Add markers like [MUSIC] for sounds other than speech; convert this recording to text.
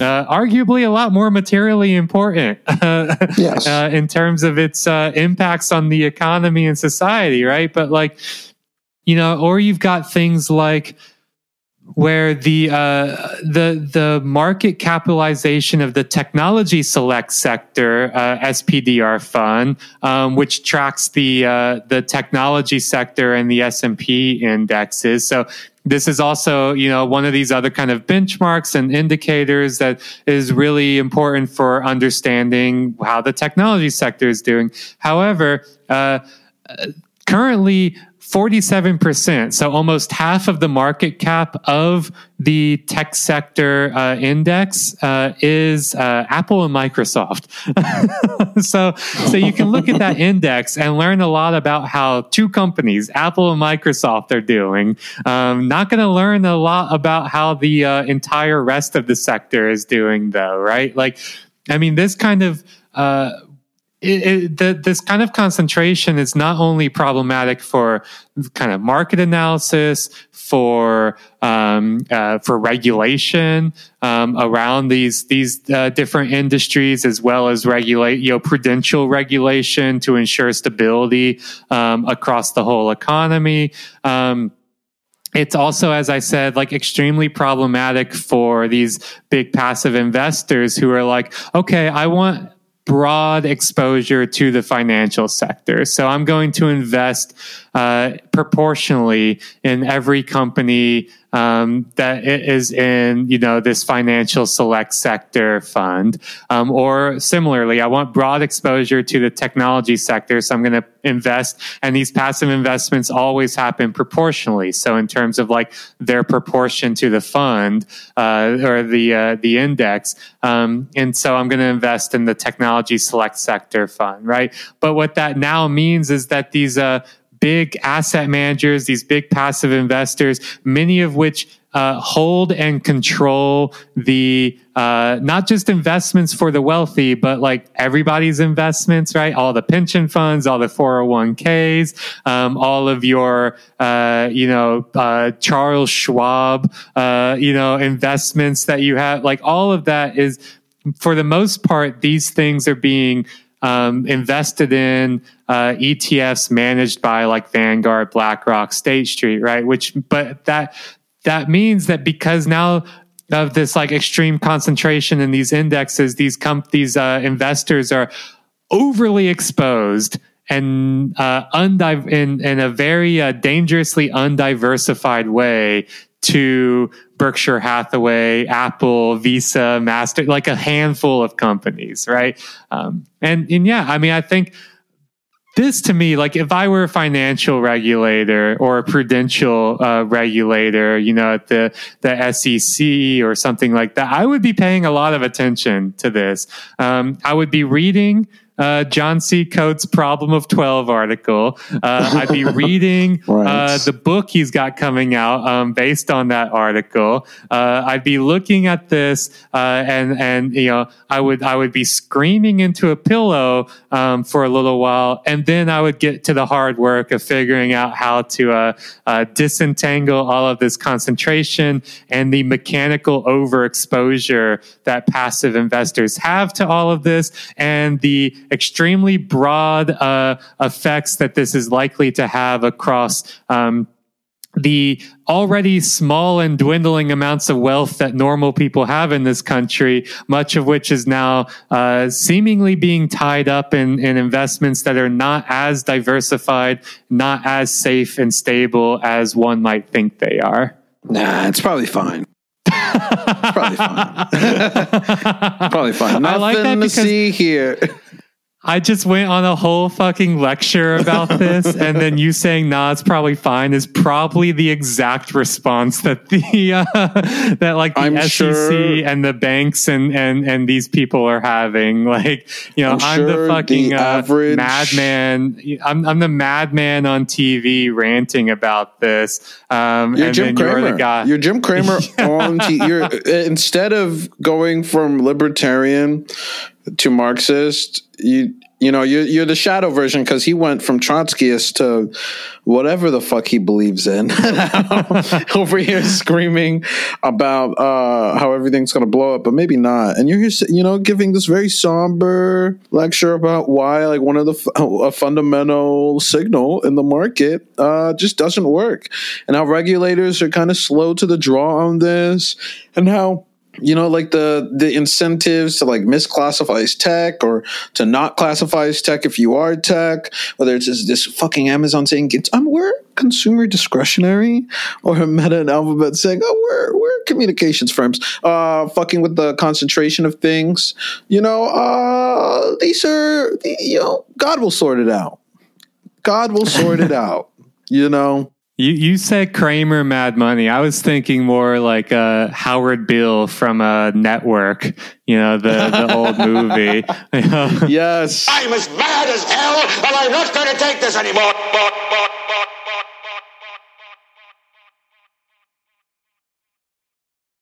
uh, arguably a lot more materially important [LAUGHS] yes. uh, in terms of its uh, impacts on the economy and society, right? But like, you know, or you've got things like where the uh, the the market capitalization of the technology select sector uh, SPDR fund, um, which tracks the uh, the technology sector and the S and P indexes. So this is also you know one of these other kind of benchmarks and indicators that is really important for understanding how the technology sector is doing. However. Uh, currently 47%, so almost half of the market cap of the tech sector uh, index uh, is uh, Apple and Microsoft. [LAUGHS] so, so you can look at that [LAUGHS] index and learn a lot about how two companies, Apple and Microsoft, are doing. Um, not going to learn a lot about how the uh, entire rest of the sector is doing, though, right? Like, I mean, this kind of uh, it, it, the, this kind of concentration is not only problematic for kind of market analysis, for um, uh, for regulation um, around these these uh, different industries, as well as regulate you know prudential regulation to ensure stability um, across the whole economy. Um, it's also, as I said, like extremely problematic for these big passive investors who are like, okay, I want broad exposure to the financial sector. So I'm going to invest uh, proportionally in every company um, that is in you know this financial select sector fund. Um, or similarly i want broad exposure to the technology sector so i'm going to invest and these passive investments always happen proportionally. So in terms of like their proportion to the fund uh, or the uh, the index um, and so i'm going to invest in the technology select sector fund right? But what that now means is that these uh, big asset managers, these big passive investors, many of which uh, hold and control the uh, not just investments for the wealthy, but like everybody's investments, right? All the pension funds, all the 401ks, um, all of your, uh, you know, uh, Charles Schwab, uh, you know, investments that you have, like all of that is, for the most part, these things are being um, invested in uh, ETFs managed by like Vanguard, BlackRock, State Street, right? Which, but that that means that because now of this like extreme concentration in these indexes, these comp these uh, investors are overly exposed and uh, in in a very uh, dangerously undiversified way to Berkshire Hathaway, Apple, Visa, Master, like a handful of companies, right? Um, and and yeah, I mean, I think this to me, like if I were a financial regulator or a prudential uh, regulator, you know, at the the SEC or something like that, I would be paying a lot of attention to this. Um, I would be reading uh, John C. Coates' Problem of 12 article. Uh, I'd be [LAUGHS] reading right. uh, the book he's got coming out um, based on that article. Uh, I'd be looking at this uh, and, and, you know, I would, I would be screaming into a pillow um, for a little while. And then I would get to the hard work of figuring out how to uh, disentangle all of this concentration and the mechanical overexposure that passive investors have to all of this and the extremely broad uh, effects that this is likely to have across um, the already small and dwindling amounts of wealth that normal people have in this country, much of which is now uh, seemingly being tied up in, in investments that are not as diversified, not as safe and stable as one might think they are. Nah, it's probably fine. [LAUGHS] probably fine. [LAUGHS] probably fine. Nothing I like that to see here. I just went on a whole fucking lecture about this, [LAUGHS] and then you saying "Nah, it's probably fine" is probably the exact response that the uh, [LAUGHS] that like the I'm SEC sure, and the banks and and and these people are having. [LAUGHS] Like, you know, I'm, I'm sure the fucking the uh, average... madman. I'm I'm the madman on TV ranting about this. Um, you're Jim Cramer. You're, the guy. you're Jim Cramer on. T- you're instead of going from libertarian to Marxist, you You know, you're, you're the shadow version because he went from Trotskyist to whatever the fuck he believes in. [LAUGHS] Over here screaming about uh, how everything's to blow up, but maybe not. And you're here, you know, giving this very somber lecture about why, like, one of the a fundamental signal in the market uh, just doesn't work, and how regulators are kind of slow to the draw on this, and how you know like the the incentives to like misclassify as tech or to not classify as tech if you are tech whether it's this, this fucking amazon saying it's um, we're consumer discretionary or meta and alphabet saying oh we're we're communications firms uh fucking with the concentration of things you know uh these are you know god will sort it out. God will sort it [LAUGHS] out you know you you said Cramer Mad Money. I was thinking more like uh, Howard Beale from a uh, Network. You know the the old [LAUGHS] movie. [LAUGHS] yes. I'm as mad as hell, and I'm not going to take this anymore.